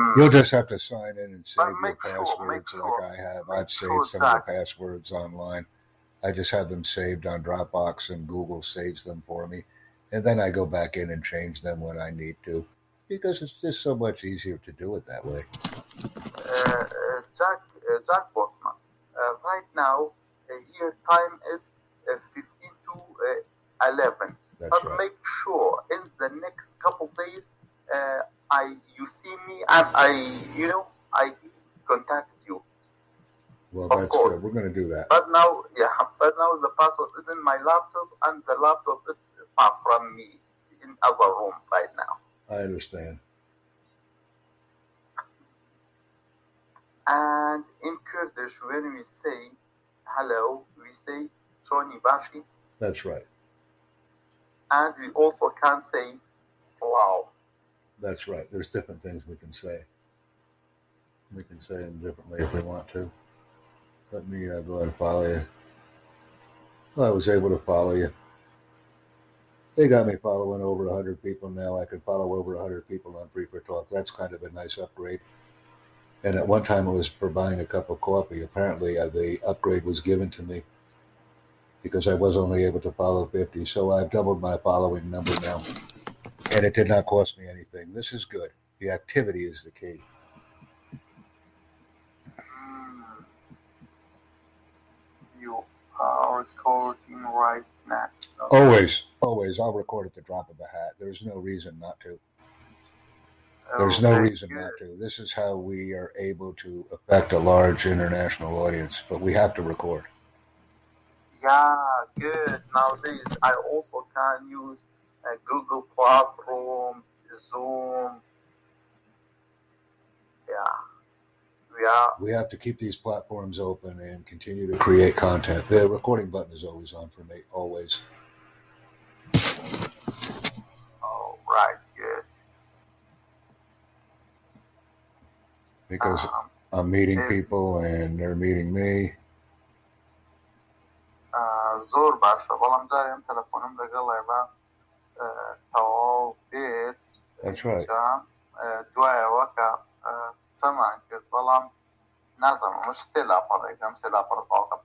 Hmm. You'll just have to sign in and save your make sure, make passwords sure, like I have. I've saved sure some of that- the passwords online. I just have them saved on Dropbox and Google saves them for me. And then I go back in and change them when I need to because it's just so much easier to do it that way. uh, uh, Jack uh, Jack Bosman. Uh, right now, uh, here time is uh, 15 to uh, 11. That's but right. make sure in the next couple days, uh, I you see me and I you know I contact you. Well, of that's course. good. We're going to do that. But now, yeah, but now the password is in my laptop and the laptop is far from me in other room right now. I understand. And in Kurdish, when we say hello, we say Johnny Bashi, That's right. and we also can say Slav. That's right. There's different things we can say. We can say them differently if we want to. Let me uh, go ahead and follow you. Well, I was able to follow you. They got me following over 100 people now. I can follow over 100 people on for Talk. That's kind of a nice upgrade. And at one time, it was for buying a cup of coffee. Apparently, uh, the upgrade was given to me because I was only able to follow 50. So I've doubled my following number now and it did not cost me anything. This is good. The activity is the key. You are recording right now. Always, always. I'll record at the drop of a hat. There's no reason not to. There's no reason not to. This is how we are able to affect a large international audience, but we have to record. Yeah, good. Nowadays, I also can use uh, Google Classroom, Zoom. Yeah, we are. We have to keep these platforms open and continue to create content. The recording button is always on for me, always. All right, good. Because Um, I'm meeting yes. people and they're meeting me. آه، زۆر باشە بەڵام جارێن تەلەفۆنم لەگەڵێ بە تەواو بێت That's right. کە، آه، دوایەوە کە آه، چەمان کرد بەڵام نازانم مش سێ لاپەڕ ئەەکەم سێ لاپەڕ باوکەم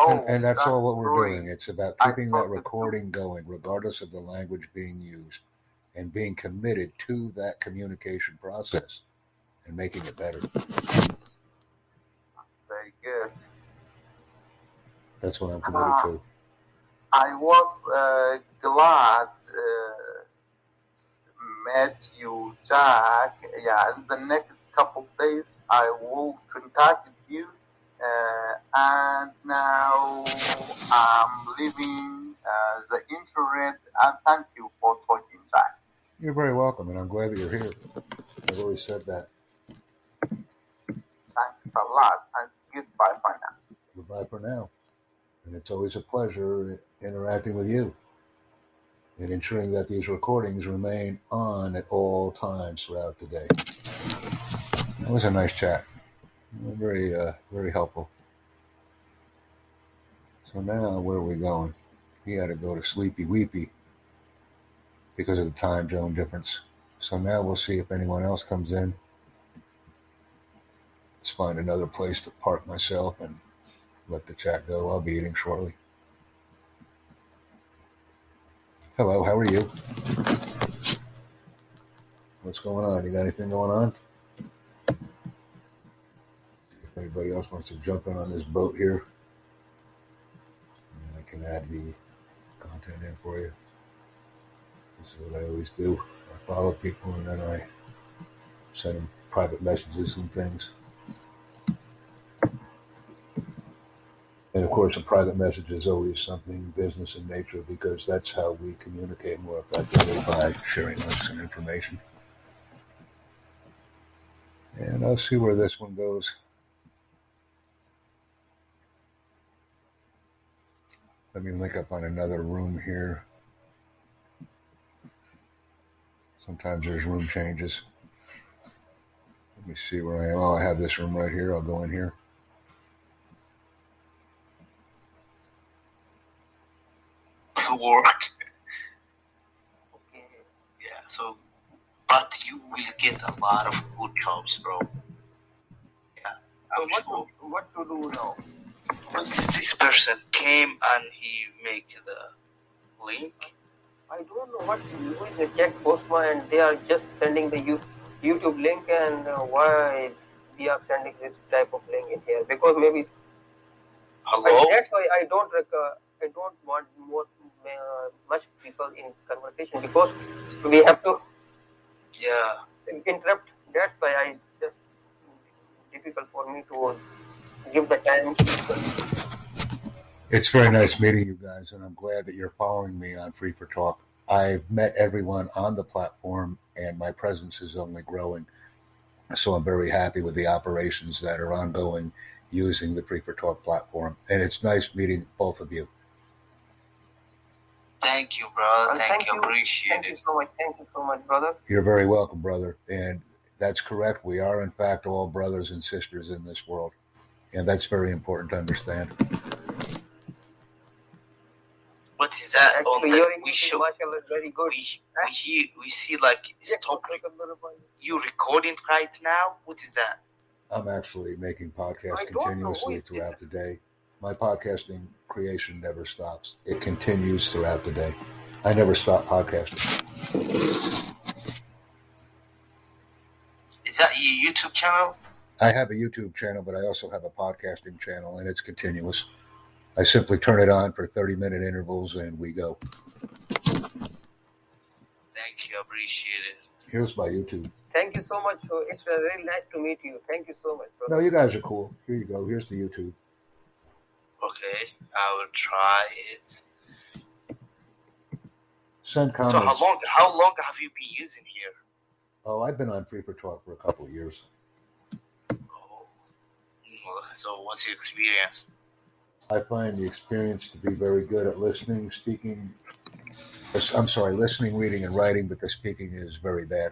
And, and that's all what we're great. doing. It's about I keeping that thought that- recording going, regardless of the language being used, and being committed to that communication process and making it better. Very good. That's what I'm committed to. I was uh, glad uh, met you, Jack. Yeah, in the next couple days I will contact you. Uh, and now I'm leaving uh, the internet. And thank you for talking, Jack. You're very welcome, and I'm glad that you're here. I've always said that. Thanks a lot, and goodbye for now. Goodbye for now. And it's always a pleasure interacting with you and ensuring that these recordings remain on at all times throughout the day. That was a nice chat. Very, uh, very helpful. So now, where are we going? He had to go to Sleepy Weepy because of the time zone difference. So now we'll see if anyone else comes in. Let's find another place to park myself and let the chat go. I'll be eating shortly. Hello, how are you? What's going on? You got anything going on? If anybody else wants to jump in on this boat here, I can add the content in for you. This is what I always do. I follow people and then I send them private messages and things. And of course, a private message is always something business in nature because that's how we communicate more effectively by sharing links and information. And I'll see where this one goes. Let me link up on another room here. Sometimes there's room changes. Let me see where I am. Oh, I have this room right here. I'll go in here. work. Okay. Yeah. So but you will get a lot of good jobs, bro. Yeah, So I'm what to, what to do now? This person came and he make the link. I don't know what who is the Jack Postma and they are just sending the YouTube link and uh, why they are sending this type of link in here because maybe Hello? I, that's why I don't rec- I don't want more uh, much people in conversation because we have to Yeah. Interrupt. That's why I just difficult for me to give the time. It's very nice meeting you guys, and I'm glad that you're following me on Free for Talk. I've met everyone on the platform, and my presence is only growing. So I'm very happy with the operations that are ongoing using the Free for Talk platform. And it's nice meeting both of you. Thank you, brother. Thank, thank you. you. Appreciate Thank you so much. Thank you so much, brother. You're very welcome, brother. And that's correct. We are, in fact, all brothers and sisters in this world. And that's very important to understand. What is that on the your we English, show mashallah, is very good. we we hear we see like Yeah, stop you recording right now? What is that? I'm actually making podcasts I don't know. continuously throughout the day. My podcasting creation never stops. It continues throughout the day. I never stop podcasting. Is that your YouTube channel? I have a YouTube channel, but I also have a podcasting channel, and it's continuous. I simply turn it on for 30 minute intervals and we go. Thank you, appreciate it. Here's my YouTube. Thank you so much. It's really nice to meet you. Thank you so much, brother. No, you guys are cool. Here you go. Here's the YouTube. Okay, I will try it. Send comments. So how long how long have you been using here? Oh, I've been on Free for Talk for a couple of years. Oh. So what's your experience? I find the experience to be very good at listening, speaking. I'm sorry, listening, reading, and writing, but the speaking is very bad.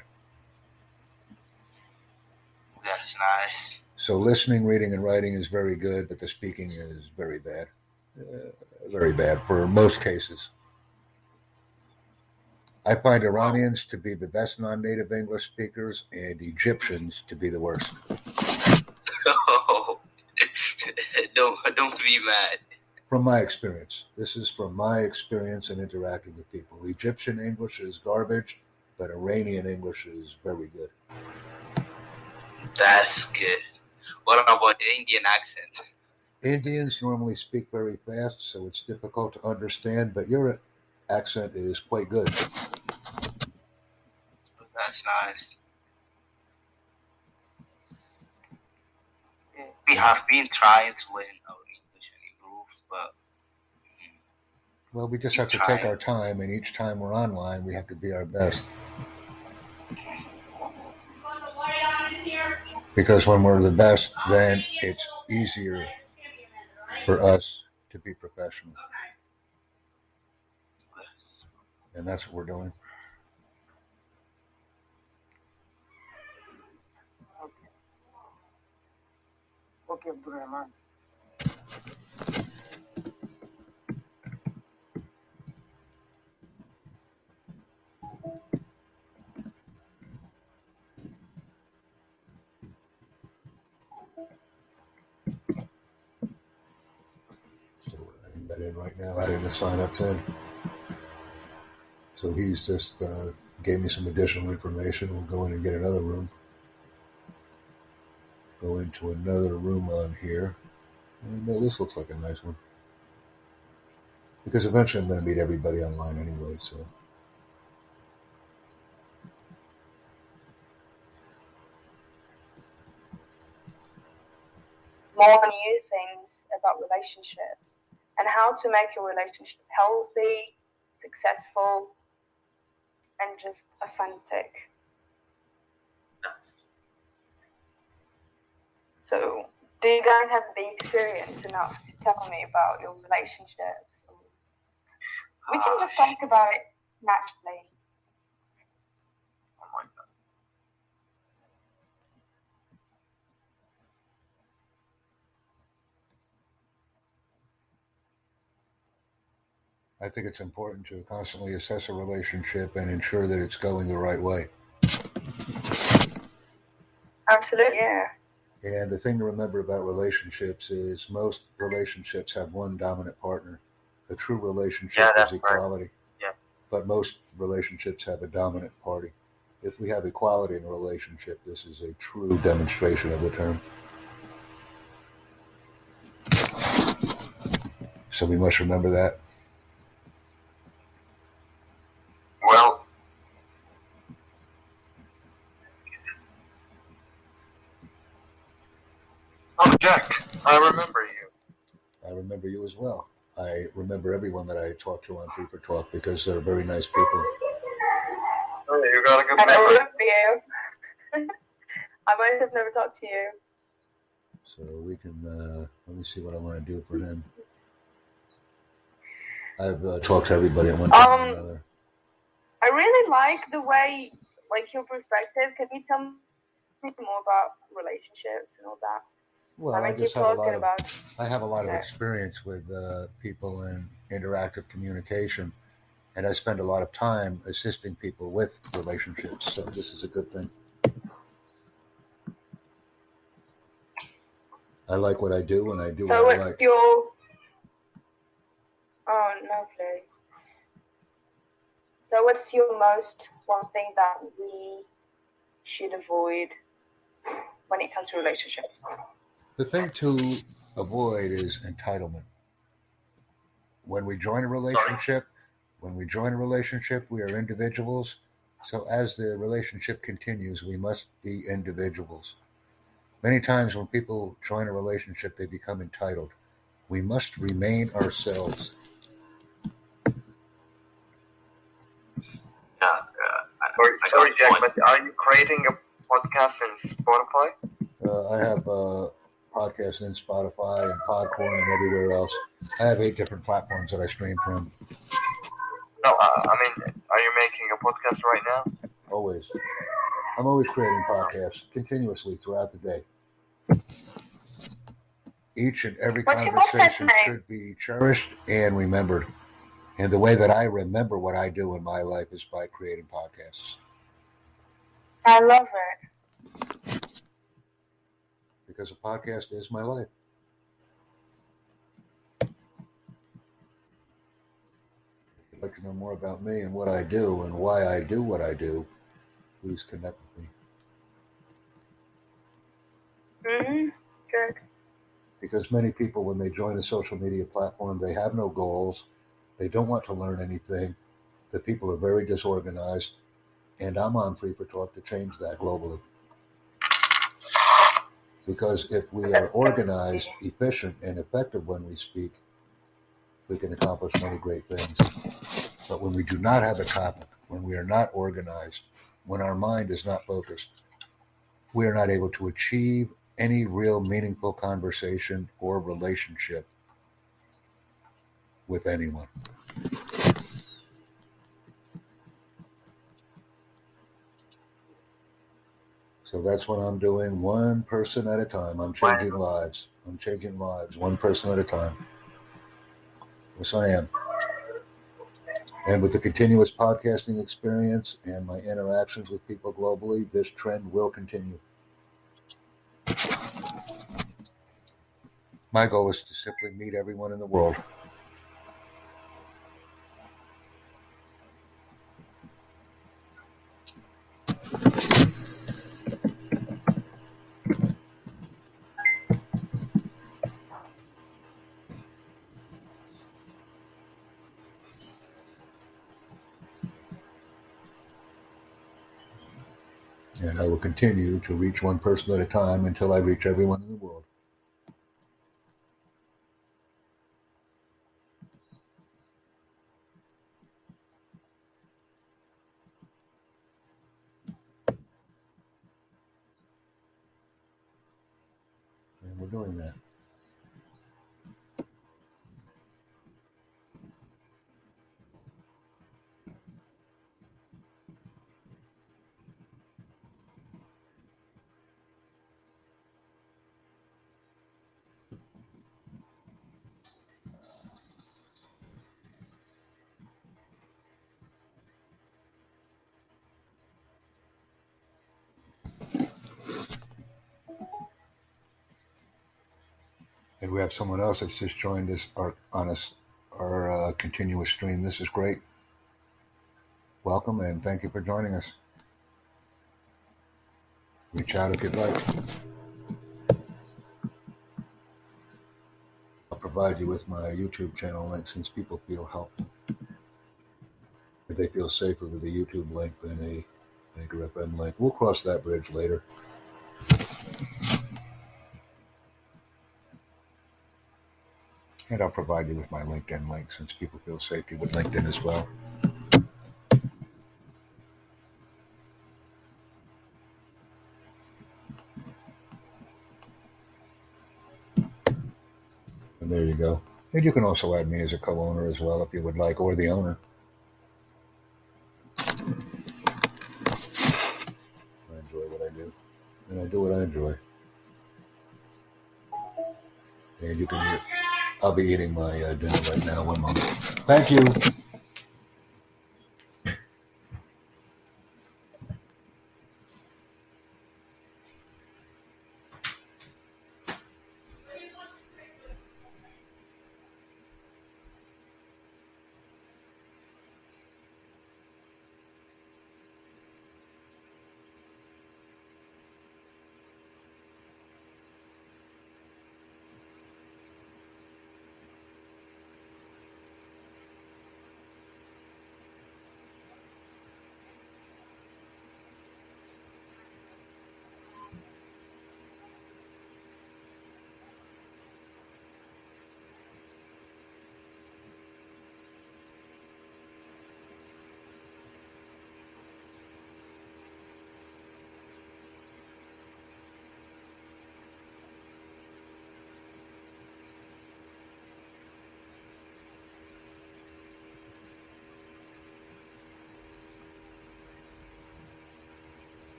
That's nice. So listening, reading, and writing is very good, but the speaking is very bad. Uh, very bad for most cases. I find Iranians to be the best non-native English speakers and Egyptians to be the worst. don't don't be mad. From my experience, this is from my experience in interacting with people. Egyptian English is garbage, but Iranian English is very good. That's good. What about the Indian accent? Indians normally speak very fast, so it's difficult to understand, but your accent is quite good. That's nice. We have been trying to learn our English and improve, but hmm. Well, we just have to take our time, and each time we're online, we have to be our best. Because when we're the best, then it's easier for us to be professional. And that's what we're doing. Okay, Rahman. So we're adding that in right now, adding the sign up in. So he's just uh, gave me some additional information. We'll go in and get another room. Go into another room on here. And uh, this looks like a nice one. Because eventually I'm going to meet everybody online anyway, so. more new things about relationships and how to make your relationship healthy, successful, and just authentic. That's So, do you guys have the experience enough to tell me about your relationships? We can just talk about it naturally. Oh my god. I think it's important to constantly assess a relationship and ensure that it's going the right way. Absolutely. Yeah. And the thing to remember about relationships is most relationships have one dominant partner. A true relationship Yeah, is that's right. equality. Yeah. But most relationships have a dominant party. If we have equality in a relationship, this is a true demonstration of the term. So we must remember that. Well, oh, Jack, I remember you. I remember you as well. I remember everyone that I talked to on Free for Talk because they're very nice people. Oh, you got a good And I memory. remember you. I might have never talked to you. So we can uh, let me see what I want to do for him. I've uh, talked to everybody at one time or Um, another. I really like the way, like your perspective. Can you tell me more about relationships and all that? Well, I I just have a lot of about. I have a lot of experience with uh, people in interactive communication, and I spend a lot of time assisting people with relationships. So this is a good thing. I like what I do, and I do So what I what's like. your? Oh, lovely. So what's your most one thing that we should avoid when it comes to relationships? The thing to avoid is entitlement. When we join a relationship, when we join a relationship, we are individuals. So as the relationship continues, we must be individuals. Many times when people join a relationship, they become entitled. We must remain ourselves. Yeah, uh, Sorry, sorry Jack, point. but are you creating a podcast in Spotify? Uh, I have uh, podcasts in Spotify and Podcorn and everywhere else. I have eight different platforms that I stream from. No, uh, I mean, are you making a podcast right now? Always. I'm always creating podcasts continuously throughout the day. Each and every What's conversation should be cherished and remembered. And the way that I remember what I do in my life is by creating podcasts. I love it. Because a podcast is my life. If you'd like to know more about me and what I do and why I do what I do, please connect with me. hmm Good. because many people when they join a social media platform they have no goals they don't want to learn anything the people are very disorganized and i'm on free for talk to change that globally because if we are organized efficient and effective when we speak we can accomplish many great things but when we do not have a topic when we are not organized when our mind is not focused we are not able to achieve any real meaningful conversation or relationship with anyone. So that's what I'm doing, one person at a time. I'm changing lives. I'm changing lives, one person at a time. Yes, I am. And with the continuous podcasting experience and my interactions with people globally, this trend will continue. My goal is to simply meet everyone in the world. And I will continue to reach one person at a time until I reach everyone in the. And we have someone else that's just joined us our, on us our uh, continuous stream. This is great. Welcome and thank you for joining us. Reach out if you'd like. I'll provide you with my YouTube channel link since people feel helped. If they feel safer with a YouTube link than a Anchor FM link. We'll cross that bridge later. And I'll provide you with my LinkedIn link since people feel safety with LinkedIn as well. And there you go. And you can also add me as a co-owner as well if you would like, or the owner. I enjoy what I do, and I do what I enjoy. And you can hear, I'll be eating my uh, dinner right now. One moment. Thank you.